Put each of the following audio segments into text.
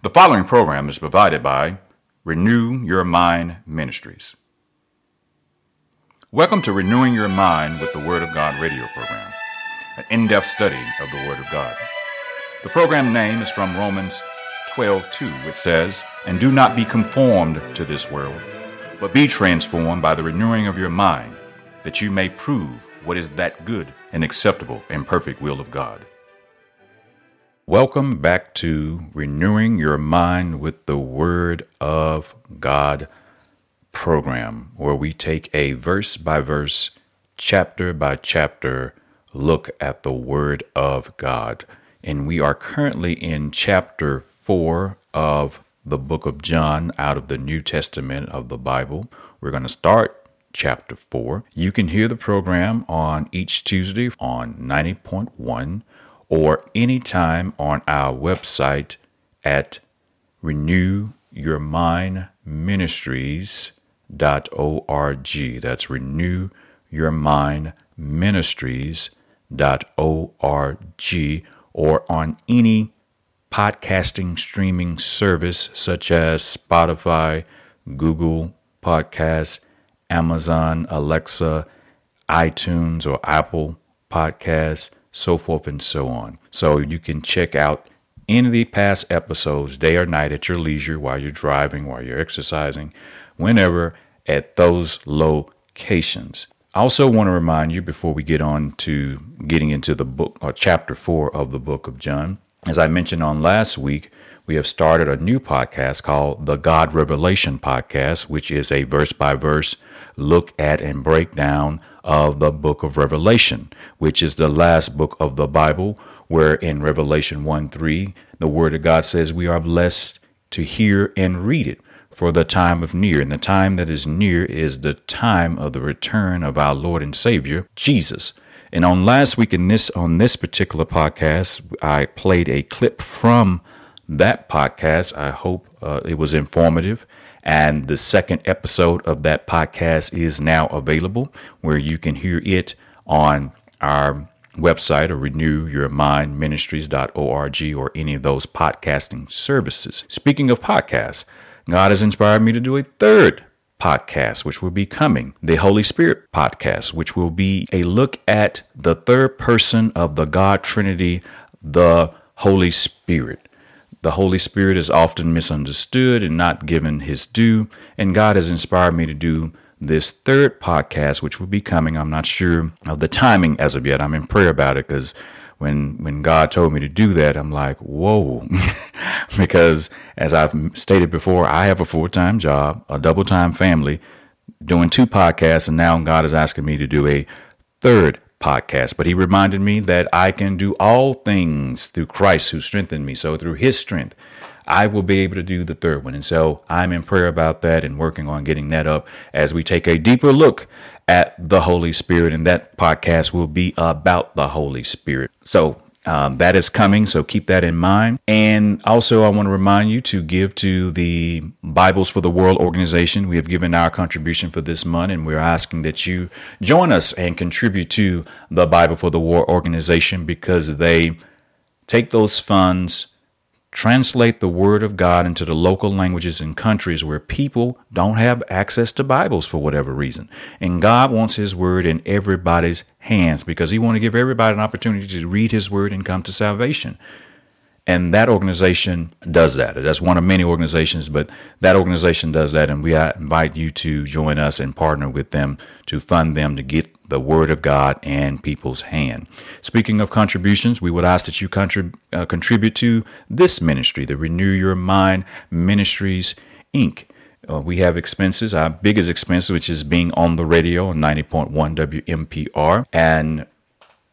The following program is provided by Renew Your Mind Ministries. Welcome to Renewing Your Mind with the Word of God radio program, an in depth study of the Word of God. The program name is from Romans 12 2, which says, And do not be conformed to this world, but be transformed by the renewing of your mind, that you may prove what is that good and acceptable and perfect will of God. Welcome back to Renewing Your Mind with the Word of God program, where we take a verse by verse, chapter by chapter look at the Word of God. And we are currently in chapter 4 of the book of John out of the New Testament of the Bible. We're going to start chapter 4. You can hear the program on each Tuesday on 90.1 or anytime on our website at renewyourmindministries.org. That's renewyourmindministries.org or on any podcasting streaming service such as Spotify, Google Podcasts, Amazon, Alexa, iTunes, or Apple Podcasts so forth and so on. So you can check out any of the past episodes day or night at your leisure while you're driving, while you're exercising, whenever at those locations. I also want to remind you before we get on to getting into the book or chapter four of the book of John, as I mentioned on last week, we have started a new podcast called the God Revelation Podcast, which is a verse by verse look at and breakdown of the book of Revelation, which is the last book of the Bible, where in Revelation 1 3, the Word of God says we are blessed to hear and read it for the time of near. And the time that is near is the time of the return of our Lord and Savior, Jesus. And on last week in this on this particular podcast, I played a clip from that podcast. I hope uh, it was informative. And the second episode of that podcast is now available where you can hear it on our website or renewyourmindministries.org or any of those podcasting services. Speaking of podcasts, God has inspired me to do a third podcast, which will be coming, the Holy Spirit podcast, which will be a look at the third person of the God Trinity, the Holy Spirit. The Holy Spirit is often misunderstood and not given his due, and God has inspired me to do this third podcast, which will be coming. I'm not sure of the timing as of yet. I'm in prayer about it because when when God told me to do that, I'm like, whoa, because as I've stated before, I have a full time job, a double time family, doing two podcasts, and now God is asking me to do a third podcast, but he reminded me that I can do all things through Christ who strengthened me. So through his strength, I will be able to do the third one. And so I'm in prayer about that and working on getting that up as we take a deeper look at the Holy Spirit. And that podcast will be about the Holy Spirit. So um, that is coming, so keep that in mind. And also, I want to remind you to give to the Bibles for the World organization. We have given our contribution for this month, and we're asking that you join us and contribute to the Bible for the World organization because they take those funds translate the Word of God into the local languages and countries where people don't have access to Bibles for whatever reason. And God wants His Word in everybody's hands because He wants to give everybody an opportunity to read His Word and come to salvation. And that organization does that. That's one of many organizations, but that organization does that. And we uh, invite you to join us and partner with them to fund them to get the Word of God and people's hand. Speaking of contributions, we would ask that you contrib- uh, contribute to this ministry, the Renew Your Mind Ministries, Inc. Uh, we have expenses, our biggest expense, which is being on the radio on 90.1 WMPR. And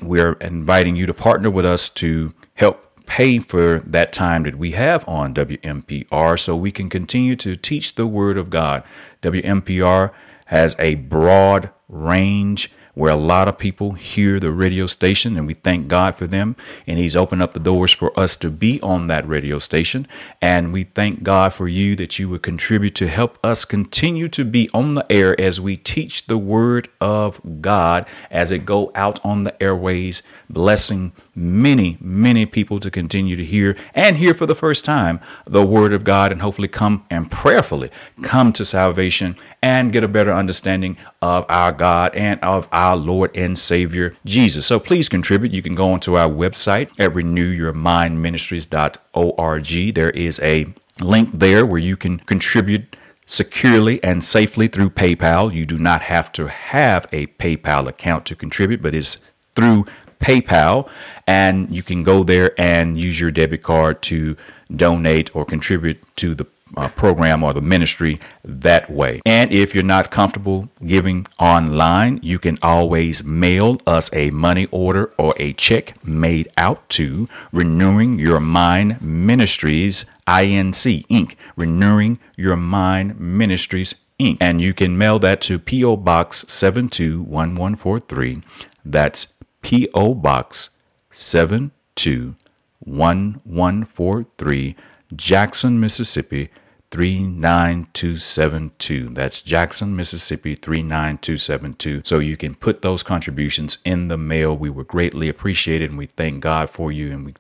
we're inviting you to partner with us to help pay for that time that we have on WMPR so we can continue to teach the Word of God. WMPR has a broad range where a lot of people hear the radio station, and we thank God for them. And He's opened up the doors for us to be on that radio station. And we thank God for you that you would contribute to help us continue to be on the air as we teach the Word of God as it go out on the airways, blessing many, many people to continue to hear and hear for the first time the Word of God and hopefully come and prayerfully come to salvation and get a better understanding of our God and of our Lord and Savior Jesus. So please contribute. You can go onto our website at renewyourmindministries.org. There is a link there where you can contribute securely and safely through PayPal. You do not have to have a PayPal account to contribute, but it's through PayPal, and you can go there and use your debit card to donate or contribute to the uh, program or the ministry that way. And if you're not comfortable giving online, you can always mail us a money order or a check made out to Renewing Your Mind Ministries, INC, Inc., Renewing Your Mind Ministries, Inc. And you can mail that to P.O. Box 721143. That's P.O. Box 721143, Jackson, Mississippi 39272. That's Jackson, Mississippi 39272. So you can put those contributions in the mail. We would greatly appreciate it and we thank God for you and we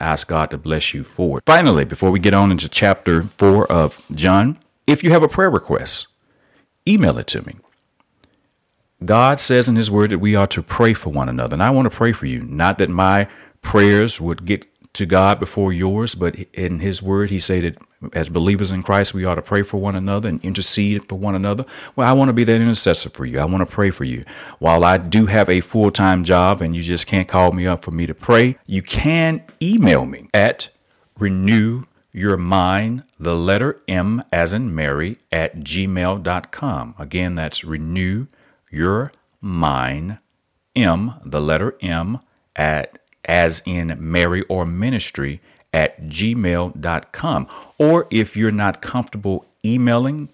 ask God to bless you for it. Finally, before we get on into chapter 4 of John, if you have a prayer request, email it to me. God says in His Word that we are to pray for one another. And I want to pray for you. Not that my prayers would get to God before yours, but in His Word, He said that as believers in Christ, we ought to pray for one another and intercede for one another. Well, I want to be that intercessor for you. I want to pray for you. While I do have a full time job and you just can't call me up for me to pray, you can email me at renew your mind, the letter M as in Mary, at gmail.com. Again, that's renew your mind, M, the letter M, at as in Mary or ministry at gmail.com. Or if you're not comfortable emailing,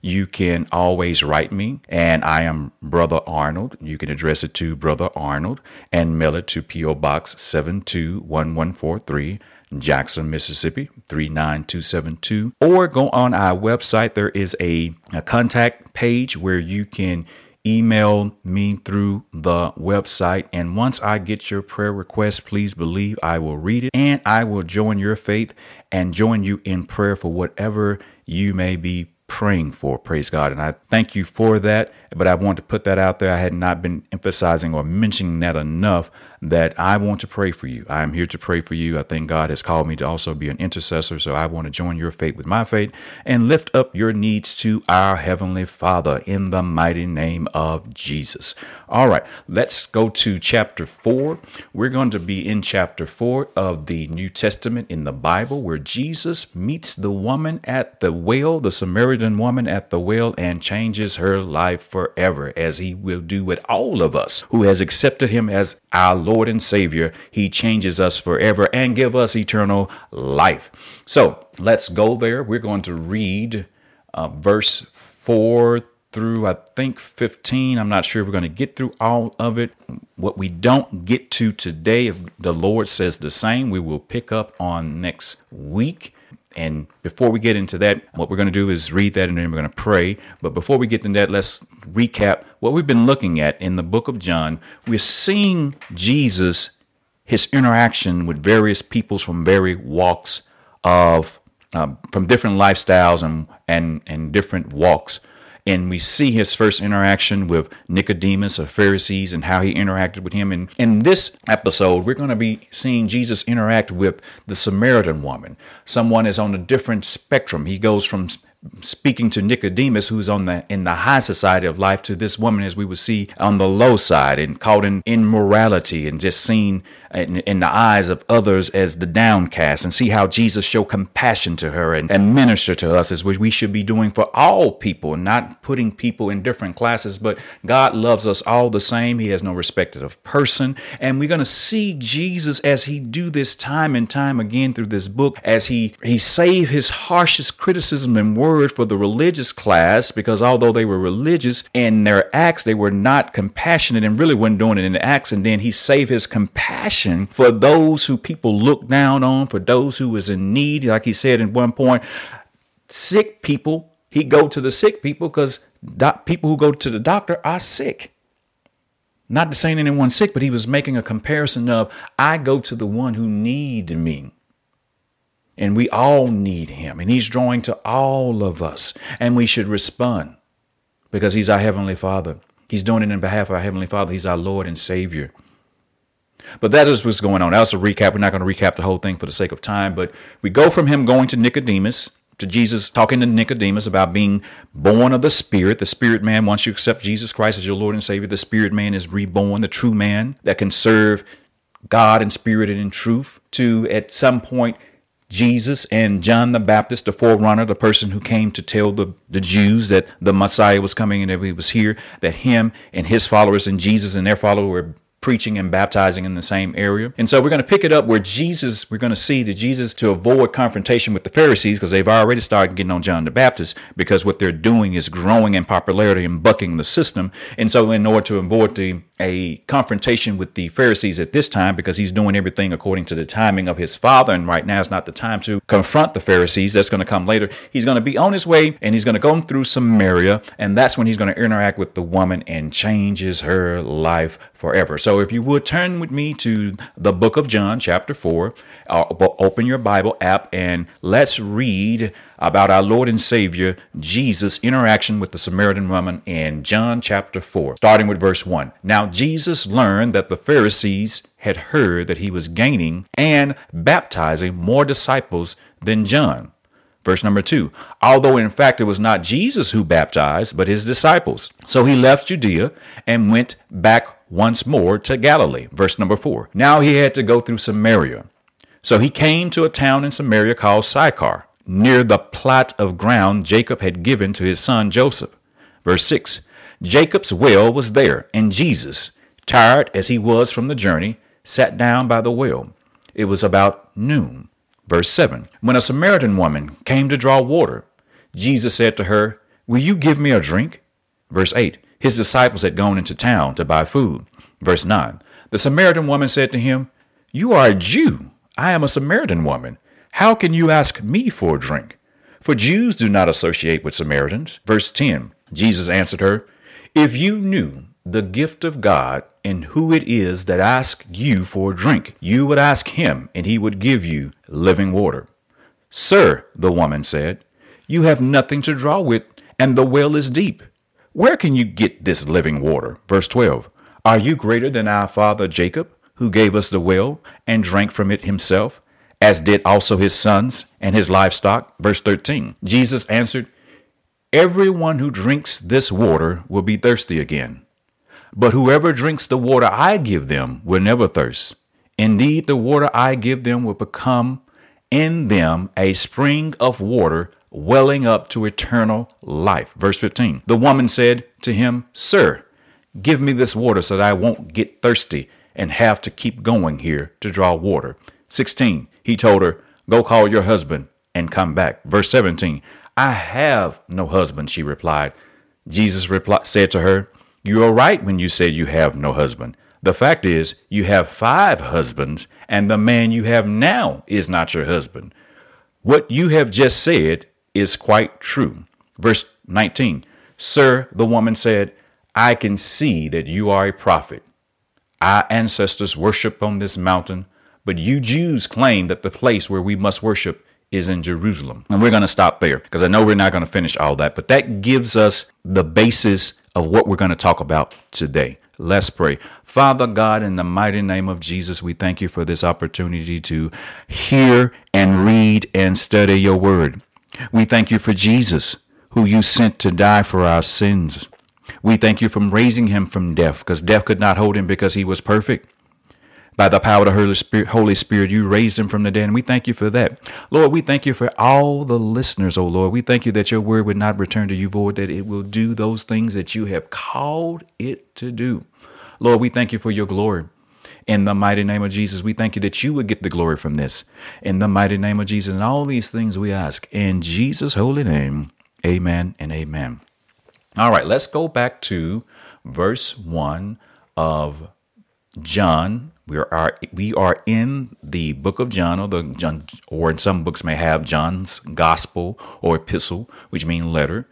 you can always write me, and I am Brother Arnold. You can address it to Brother Arnold and mail it to P.O. Box 721143. Jackson, Mississippi 39272 or go on our website there is a, a contact page where you can email me through the website. And once I get your prayer request, please believe I will read it and I will join your faith and join you in prayer for whatever you may be praying for. Praise God. And I thank you for that. But I want to put that out there. I had not been emphasizing or mentioning that enough that I want to pray for you. I am here to pray for you. I think God has called me to also be an intercessor. So I want to join your faith with my faith and lift up your needs to our Heavenly Father in the mighty name of Jesus. All right, let's go to chapter 4. We're going to be in chapter 4 of the New Testament in the Bible where Jesus meets the woman at the well, the Samaritan woman at the well, and changes her life forever, as he will do with all of us who has accepted him as our Lord and Savior, He changes us forever and give us eternal life. So let's go there. We're going to read uh, verse 4 through, I think, 15. I'm not sure we're going to get through all of it. What we don't get to today, if the Lord says the same, we will pick up on next week. And before we get into that, what we're going to do is read that and then we're going to pray. But before we get to that, let's recap what we've been looking at in the book of John. We're seeing Jesus, his interaction with various peoples from various walks of, uh, from different lifestyles and, and, and different walks and we see his first interaction with Nicodemus of Pharisees and how he interacted with him. And in this episode, we're going to be seeing Jesus interact with the Samaritan woman. Someone is on a different spectrum. He goes from speaking to Nicodemus, who's on the in the high society of life, to this woman, as we would see on the low side and caught in immorality and just seen in, in, the eyes of others as the downcast and see how Jesus showed compassion to her and, and minister to us as we should be doing for all people, not putting people in different classes, but God loves us all the same. He has no respect of person. And we're going to see Jesus as he do this time and time again through this book, as he, he save his harshest criticism and word for the religious class, because although they were religious in their acts, they were not compassionate and really weren't doing it in the acts. And then he saved his compassion for those who people look down on, for those who was in need. Like he said in one point, sick people, he go to the sick people because people who go to the doctor are sick. Not to saying anyone sick, but he was making a comparison of I go to the one who need me. And we all need him. And he's drawing to all of us. And we should respond because he's our Heavenly Father. He's doing it in behalf of our Heavenly Father. He's our Lord and Savior. But that is what's going on. That's a recap. We're not going to recap the whole thing for the sake of time, but we go from him going to Nicodemus, to Jesus, talking to Nicodemus about being born of the Spirit. The Spirit man, once you accept Jesus Christ as your Lord and Savior, the Spirit man is reborn, the true man that can serve God in spirit and in truth. To at some point, Jesus and John the Baptist, the forerunner, the person who came to tell the, the Jews that the Messiah was coming and that he was here, that him and his followers and Jesus and their followers were preaching and baptizing in the same area. And so we're going to pick it up where Jesus, we're going to see that Jesus, to avoid confrontation with the Pharisees, because they've already started getting on John the Baptist, because what they're doing is growing in popularity and bucking the system. And so, in order to avoid the a confrontation with the Pharisees at this time because he's doing everything according to the timing of his father. And right now is not the time to confront the Pharisees. That's going to come later. He's going to be on his way and he's going to go through Samaria. And that's when he's going to interact with the woman and changes her life forever. So if you would turn with me to the book of John, chapter 4, uh, open your Bible app and let's read about our Lord and Savior Jesus' interaction with the Samaritan woman in John chapter 4, starting with verse 1. Now Jesus learned that the Pharisees had heard that he was gaining and baptizing more disciples than John. Verse number two, although in fact it was not Jesus who baptized, but his disciples. So he left Judea and went back once more to Galilee. Verse number four, now he had to go through Samaria. So he came to a town in Samaria called Sychar, near the plot of ground Jacob had given to his son Joseph. Verse 6 Jacob's well was there, and Jesus, tired as he was from the journey, sat down by the well. It was about noon. Verse 7 When a Samaritan woman came to draw water, Jesus said to her, Will you give me a drink? Verse 8 His disciples had gone into town to buy food. Verse 9 The Samaritan woman said to him, You are a Jew. I am a Samaritan woman. How can you ask me for a drink? For Jews do not associate with Samaritans. Verse 10 Jesus answered her, If you knew the gift of God and who it is that asks you for a drink, you would ask him, and he would give you living water. Sir, the woman said, You have nothing to draw with, and the well is deep. Where can you get this living water? Verse 12 Are you greater than our father Jacob, who gave us the well and drank from it himself? As did also his sons and his livestock. Verse 13 Jesus answered, Everyone who drinks this water will be thirsty again. But whoever drinks the water I give them will never thirst. Indeed, the water I give them will become in them a spring of water welling up to eternal life. Verse 15 The woman said to him, Sir, give me this water so that I won't get thirsty and have to keep going here to draw water. 16 he told her, Go call your husband and come back. Verse 17 I have no husband, she replied. Jesus replied, said to her, You are right when you say you have no husband. The fact is, you have five husbands, and the man you have now is not your husband. What you have just said is quite true. Verse 19 Sir, the woman said, I can see that you are a prophet. Our ancestors worshiped on this mountain but you Jews claim that the place where we must worship is in Jerusalem. And we're going to stop there because I know we're not going to finish all that, but that gives us the basis of what we're going to talk about today. Let's pray. Father God, in the mighty name of Jesus, we thank you for this opportunity to hear and read and study your word. We thank you for Jesus, who you sent to die for our sins. We thank you for raising him from death because death could not hold him because he was perfect. By the power of the Holy Spirit, Holy Spirit, you raised him from the dead, and we thank you for that. Lord, we thank you for all the listeners, oh Lord. We thank you that your word would not return to you void, that it will do those things that you have called it to do. Lord, we thank you for your glory. In the mighty name of Jesus, we thank you that you would get the glory from this. In the mighty name of Jesus, and all these things we ask in Jesus' holy name. Amen and amen. All right, let's go back to verse 1 of John. We are we are in the book of John, or the John, or in some books may have John's gospel or epistle, which mean letter,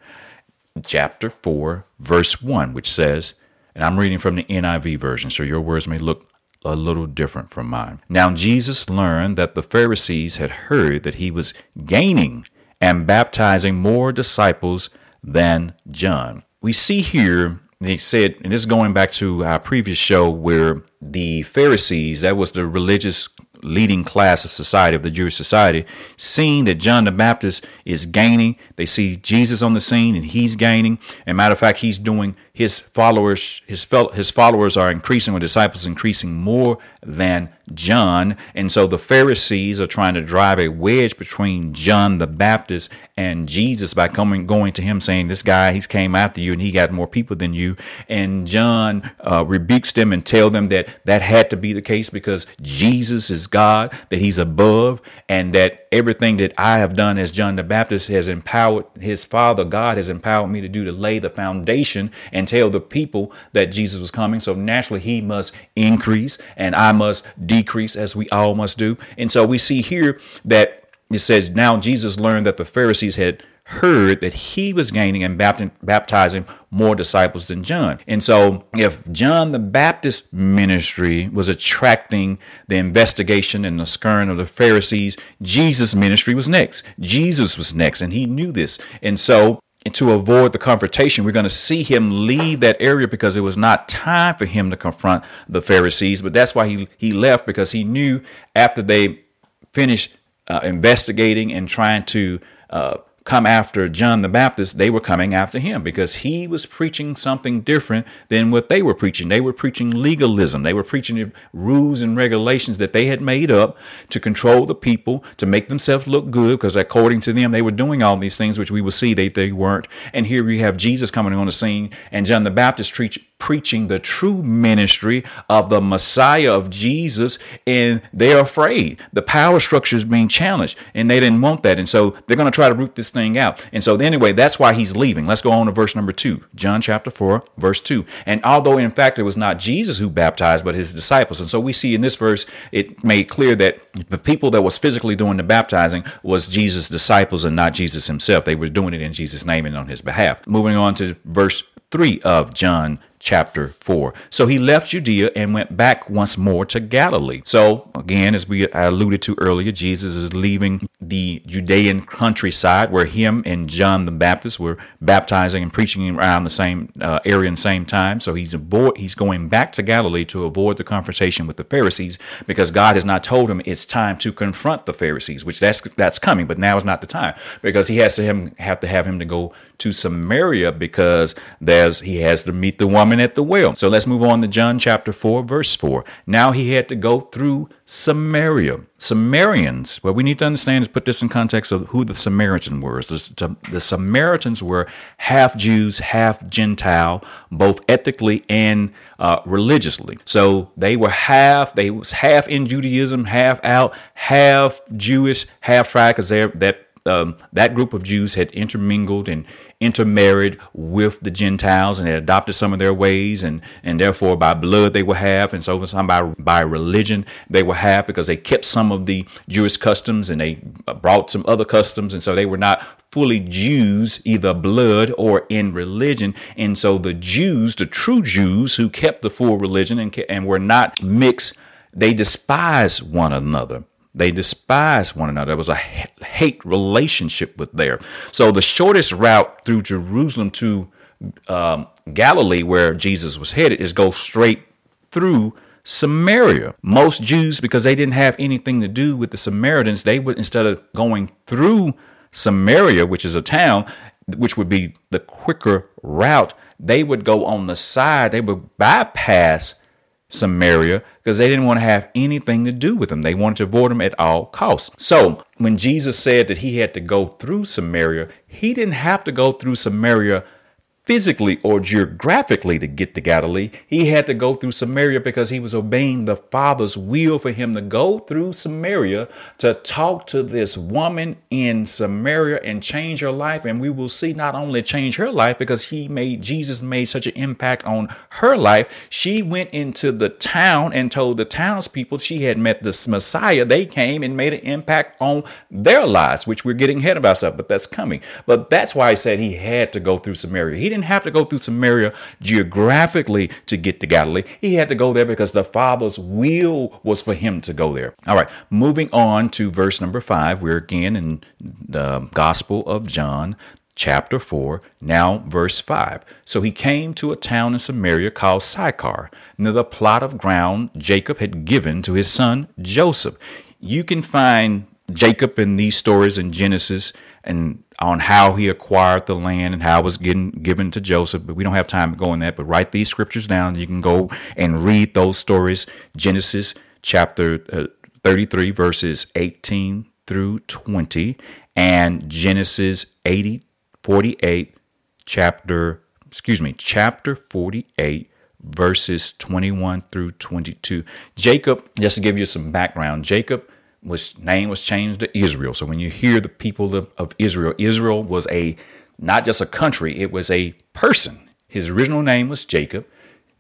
chapter four, verse one, which says, and I'm reading from the NIV version, so your words may look a little different from mine. Now Jesus learned that the Pharisees had heard that he was gaining and baptizing more disciples than John. We see here, they said, and this is going back to our previous show where the Pharisees, that was the religious leading class of society, of the Jewish society, seeing that John the Baptist is gaining. They see Jesus on the scene and he's gaining. And matter of fact, he's doing his followers, his, his followers are increasing, or disciples increasing more than John. And so the Pharisees are trying to drive a wedge between John the Baptist and Jesus by coming, going to him saying, this guy, he's came after you and he got more people than you. And John uh, rebukes them and tell them that that had to be the case because Jesus is God, that he's above and that everything that I have done as John the Baptist has empowered his father, God has empowered me to do to lay the foundation and and tell the people that Jesus was coming. So naturally, he must increase and I must decrease as we all must do. And so we see here that it says, Now Jesus learned that the Pharisees had heard that he was gaining and baptizing more disciples than John. And so, if John the Baptist ministry was attracting the investigation and the scorn of the Pharisees, Jesus' ministry was next. Jesus was next, and he knew this. And so, and to avoid the confrontation, we're going to see him leave that area because it was not time for him to confront the Pharisees. But that's why he, he left because he knew after they finished uh, investigating and trying to uh, come after John the Baptist, they were coming after him because he was preaching something different than what they were preaching. They were preaching legalism. They were preaching rules and regulations that they had made up to control the people, to make themselves look good, because according to them, they were doing all these things, which we will see they, they weren't. And here we have Jesus coming on the scene and John the Baptist preach, preaching the true ministry of the Messiah of Jesus, and they're afraid. The power structure is being challenged, and they didn't want that. And so they're going to try to root this thing out. And so, anyway, that's why he's leaving. Let's go on to verse number two, John chapter 4, verse 2. And although, in fact, it was not Jesus who baptized, but his disciples. And so we see in this verse, it made clear that the people that was physically doing the baptizing was Jesus' disciples and not Jesus himself. They were doing it in Jesus' name and on his behalf. Moving on to verse 3 of John chapter 4. So he left Judea and went back once more to Galilee. So, again, as we alluded to earlier, Jesus is leaving the Judean countryside where him and John the Baptist were baptizing and preaching around the same uh, area the same time. So he's avoid, he's going back to Galilee to avoid the confrontation with the Pharisees because God has not told him it's time to confront the Pharisees, which that's that's coming, but now is not the time because he has to him have to have him to go to Samaria because there's he has to meet the woman at the well. So let's move on to John chapter 4 verse 4. Now he had to go through Samaria. Samaritans, what we need to understand is put this in context of who the Samaritans were. The, the Samaritans were half Jews, half Gentile, both ethically and uh, religiously. So they were half, they was half in Judaism, half out, half Jewish, half tribe, because that um, that group of Jews had intermingled and intermarried with the Gentiles and had adopted some of their ways, and and therefore by blood they were half, and so some by by religion they were half because they kept some of the Jewish customs and they brought some other customs, and so they were not fully Jews, either blood or in religion. And so the Jews, the true Jews who kept the full religion and, and were not mixed, they despised one another. They despised one another. There was a hate relationship with there. So the shortest route through Jerusalem to um, Galilee, where Jesus was headed, is go straight through Samaria. Most Jews, because they didn't have anything to do with the Samaritans, they would instead of going through Samaria, which is a town, which would be the quicker route, they would go on the side. They would bypass Samaria because they didn't want to have anything to do with him. They wanted to avoid him at all costs. So when Jesus said that he had to go through Samaria, he didn't have to go through Samaria physically or geographically to get to Galilee. He had to go through Samaria because he was obeying the Father's will for him to go through Samaria to talk to this woman in Samaria and change her life. And we will see not only change her life because he made Jesus made such an impact on her life. She went into the town and told the townspeople she had met the Messiah. They came and made an impact on their lives, which we're getting ahead of ourselves, but that's coming. But that's why I said he had to go through Samaria. He didn't have to go through Samaria geographically to get to Galilee. He had to go there because the Father's will was for him to go there. All right, moving on to verse number five. We're again in the Gospel of John, chapter 4, now verse 5. So he came to a town in Samaria called Sychar, near the plot of ground Jacob had given to his son Joseph. You can find Jacob in these stories in Genesis and on how he acquired the land and how it was getting given to Joseph, but we don't have time to go in that. But write these scriptures down. You can go and read those stories. Genesis chapter uh, 33, verses 18 through 20, and Genesis 80, 48, chapter, excuse me, chapter 48, verses 21 through 22. Jacob, just to give you some background, Jacob was name was changed to Israel. So when you hear the people of, of Israel, Israel was a not just a country, it was a person. His original name was Jacob.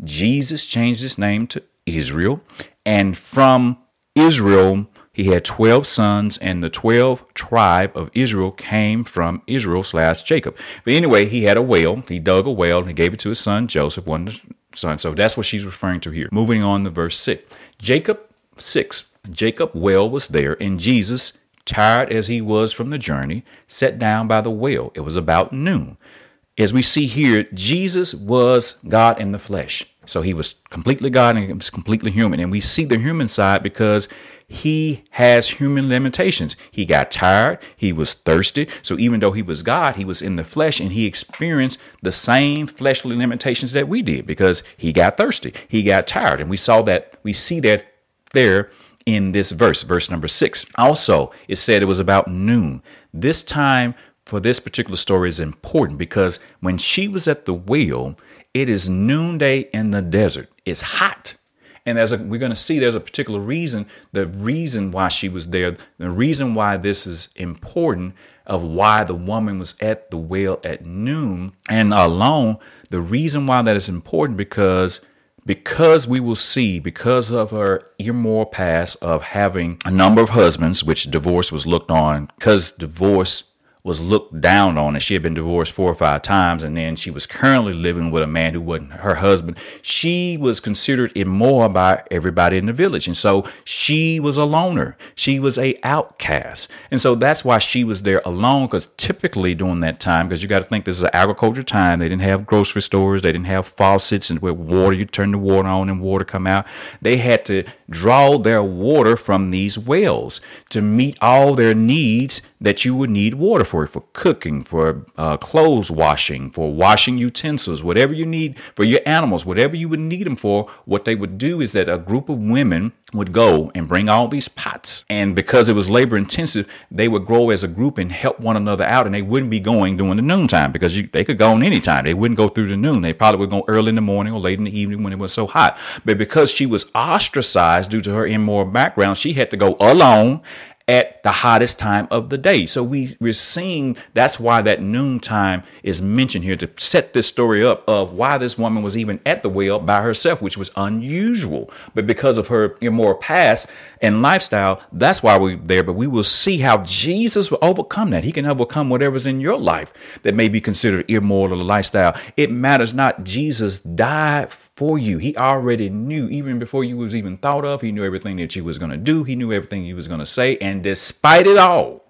Jesus changed his name to Israel. And from Israel, he had 12 sons, and the 12 tribe of Israel came from Israel slash Jacob. But anyway, he had a well. He dug a well and he gave it to his son Joseph, one sons. So that's what she's referring to here. Moving on to verse 6. Jacob, 6. Jacob well was there, and Jesus, tired as he was from the journey, sat down by the well. It was about noon. As we see here, Jesus was God in the flesh. So he was completely God and he was completely human. And we see the human side because he has human limitations. He got tired. He was thirsty. So even though he was God, he was in the flesh and he experienced the same fleshly limitations that we did because he got thirsty. He got tired. And we saw that, we see that there in this verse, verse number six. Also, it said it was about noon. This time for this particular story is important because when she was at the well, it is noonday in the desert. It's hot. And as we're going to see, there's a particular reason, the reason why she was there, the reason why this is important of why the woman was at the well at noon and alone. The reason why that is important because because we will see, because of her immoral past of having a number of husbands, which divorce was looked on, because divorce was looked down on and she had been divorced four or five times and then she was currently living with a man who wasn't her husband. She was considered immoral by everybody in the village and so she was a loner. She was a outcast. And so that's why she was there alone because typically during that time because you got to think this is an agriculture time they didn't have grocery stores they didn't have faucets and where water you turn the water on and water come out. They had to draw their water from these wells to meet all their needs that you would need water for, for cooking, for uh, clothes washing, for washing utensils, whatever you need for your animals, whatever you would need them for. What they would do is that a group of women would go and bring all these pots. And because it was labor intensive, they would grow as a group and help one another out. And they wouldn't be going during the noontime because you, they could go on any time. They wouldn't go through the noon. They probably would go early in the morning or late in the evening when it was so hot. But because she was ostracized due to her immoral background, she had to go alone at the hottest time of the day. So we, we're seeing that's why that noon time is mentioned here to set this story up of why this woman was even at the well by herself, which was unusual. But because of her immoral past and lifestyle, that's why we're there. But we will see how Jesus will overcome that. He can overcome whatever's in your life that may be considered immoral or lifestyle. It matters not. Jesus died for you. He already knew, even before you was even thought of, he knew everything that you was going to do. He knew everything he was going to say. And despite it all,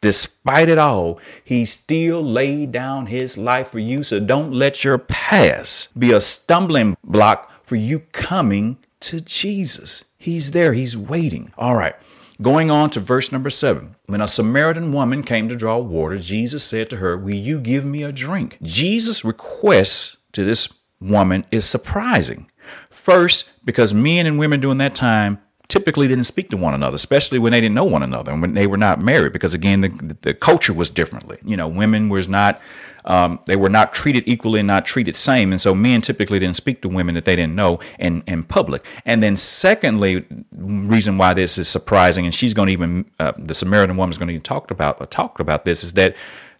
despite it all, he still laid down his life for you. So don't let your past be a stumbling block for you coming to Jesus. He's there. He's waiting. All right. Going on to verse number seven. When a Samaritan woman came to draw water, Jesus said to her, Will you give me a drink? Jesus' request to this woman is surprising. First, because men and women during that time typically didn't speak to one another, especially when they didn't know one another and when they were not married, because again, the, the culture was differently. You know, women was not, um, they were not treated equally and not treated same. And so men typically didn't speak to women that they didn't know in, in public. And then secondly, reason why this is surprising, and she's going to even, uh, the Samaritan woman is going to even talk about, uh, talk about this is that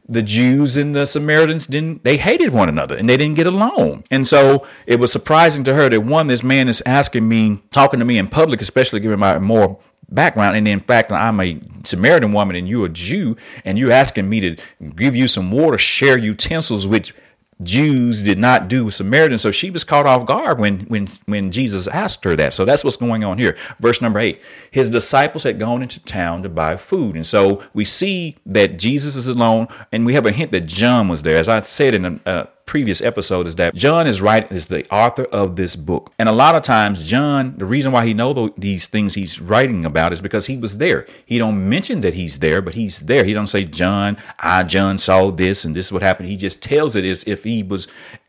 the Jews and the Samaritans didn't they hated one another and they didn't get along. And so it was surprising to her that one, this man is asking me, talking to me in public, especially given my more background. And in fact, I'm a Samaritan woman and you're a Jew, and you're asking me to give you some water, share utensils, which Jews did not do with Samaritans. So she was caught off guard when, when, when Jesus asked her that. So that's what's going on here. Verse number eight. His disciples had gone into town to buy food. And so we see that Jesus is alone, and we have a hint that John was there. As I said in a, uh, previous episode is that John is right is the author of this book. And a lot of times John, the reason why he know these things he's writing about is because he was there. He don't mention that he's there, but he's there. He don't say John, I John saw this and this is what happened. He just tells it as if he was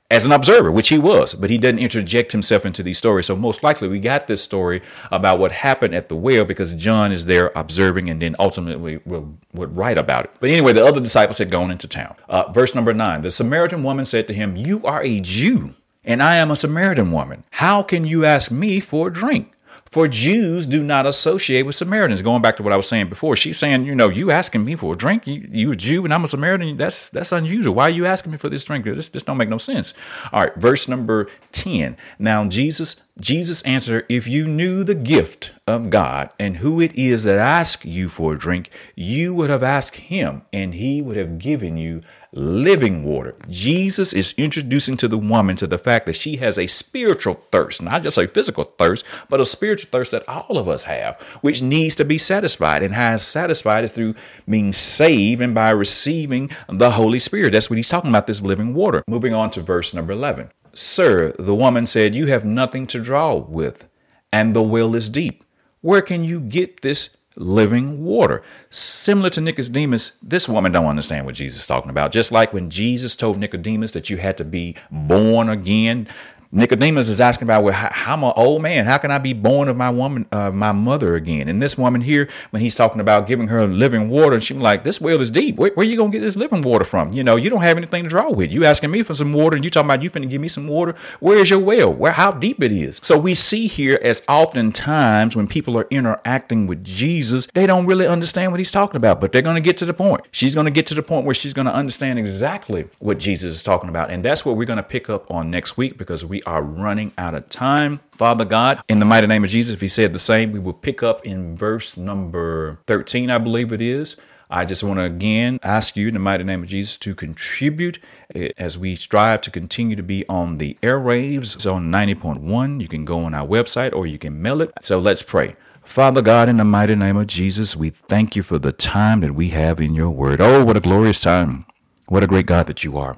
as an observer, which he was, but he doesn't interject himself into these stories. So most likely we got this story about what happened at the well because John is there observing and then ultimately will, would write about it. But anyway, the other disciples had gone into town. Uh, verse number nine, the Samaritan woman said to him, you are a Jew and I am a Samaritan woman. How can you ask me for a drink? For Jews do not associate with Samaritans. Going back to what I was saying before, she's saying, you know, you asking me for a drink, you, you a Jew and I'm a Samaritan. That's that's unusual. Why are you asking me for this drink? This this don't make no sense. All right, verse number ten. Now Jesus Jesus answered, If you knew the gift of God and who it is that asks you for a drink, you would have asked him, and he would have given you living water. Jesus is introducing to the woman to the fact that she has a spiritual thirst, not just a physical thirst, but a spiritual thirst that all of us have, which needs to be satisfied. And is satisfied is through being saved and by receiving the Holy Spirit. That's what he's talking about, this living water. Moving on to verse number 11. Sir, the woman said, You have nothing to draw with, and the well is deep. Where can you get this living water? Similar to Nicodemus, this woman don't understand what Jesus is talking about. Just like when Jesus told Nicodemus that you had to be born again, Nicodemus is asking about, well, I'm an old man. How can I be born of my woman, uh, my mother again? And this woman here, when he's talking about giving her living water, and she's like, this well is deep. Where, where you going to get this living water from? You know, you don't have anything to draw with. You asking me for some water and you talking about you finna give me some water. Where is your well? Where, how deep it is? So we see here as oftentimes when people are interacting with Jesus, they don't really understand what he's talking about, but they're going to get to the point. She's going to get to the point where she's going to understand exactly what Jesus is talking about. And that's what we're going to pick up on next week because we we are running out of time. Father God, in the mighty name of Jesus, if he said the same, we will pick up in verse number 13, I believe it is. I just want to again ask you in the mighty name of Jesus to contribute eh, as we strive to continue to be on the airwaves. So on 90.1, you can go on our website or you can mail it. So let's pray. Father God, in the mighty name of Jesus, we thank you for the time that we have in your word. Oh, what a glorious time. What a great God that you are.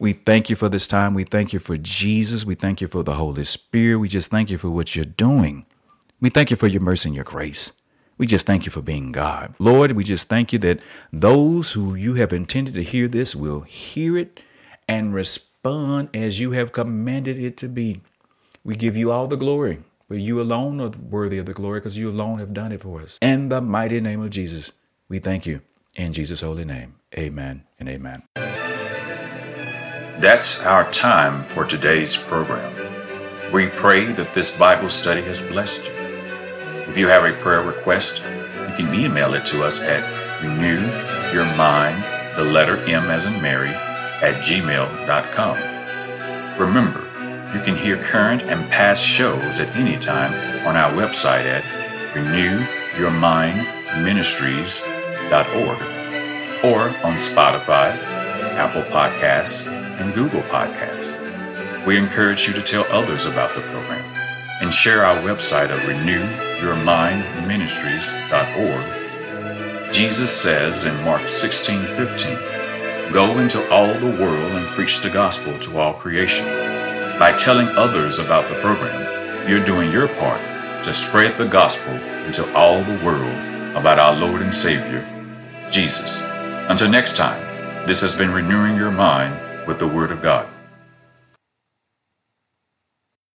We thank you for this time. We thank you for Jesus. We thank you for the Holy Spirit. We just thank you for what you're doing. We thank you for your mercy and your grace. We just thank you for being God. Lord, we just thank you that those who you have intended to hear this will hear it and respond as you have commanded it to be. We give you all the glory, for you alone are worthy of the glory because you alone have done it for us. In the mighty name of Jesus, we thank you. In Jesus' holy name, amen and amen. That's our time for today's program. We pray that this Bible study has blessed you. If you have a prayer request, you can email it to us at renewyourmind, the letter M as in Mary, at gmail.com. Remember, you can hear current and past shows at any time on our website at renewyourmindministries.org or on Spotify, Apple Podcasts, and Google Podcasts. We encourage you to tell others about the program and share our website at renewyourmindministries.org. Jesus says in Mark 16:15, "Go into all the world and preach the gospel to all creation." By telling others about the program, you're doing your part to spread the gospel into all the world about our Lord and Savior, Jesus. Until next time, this has been Renewing Your Mind with the Word of God.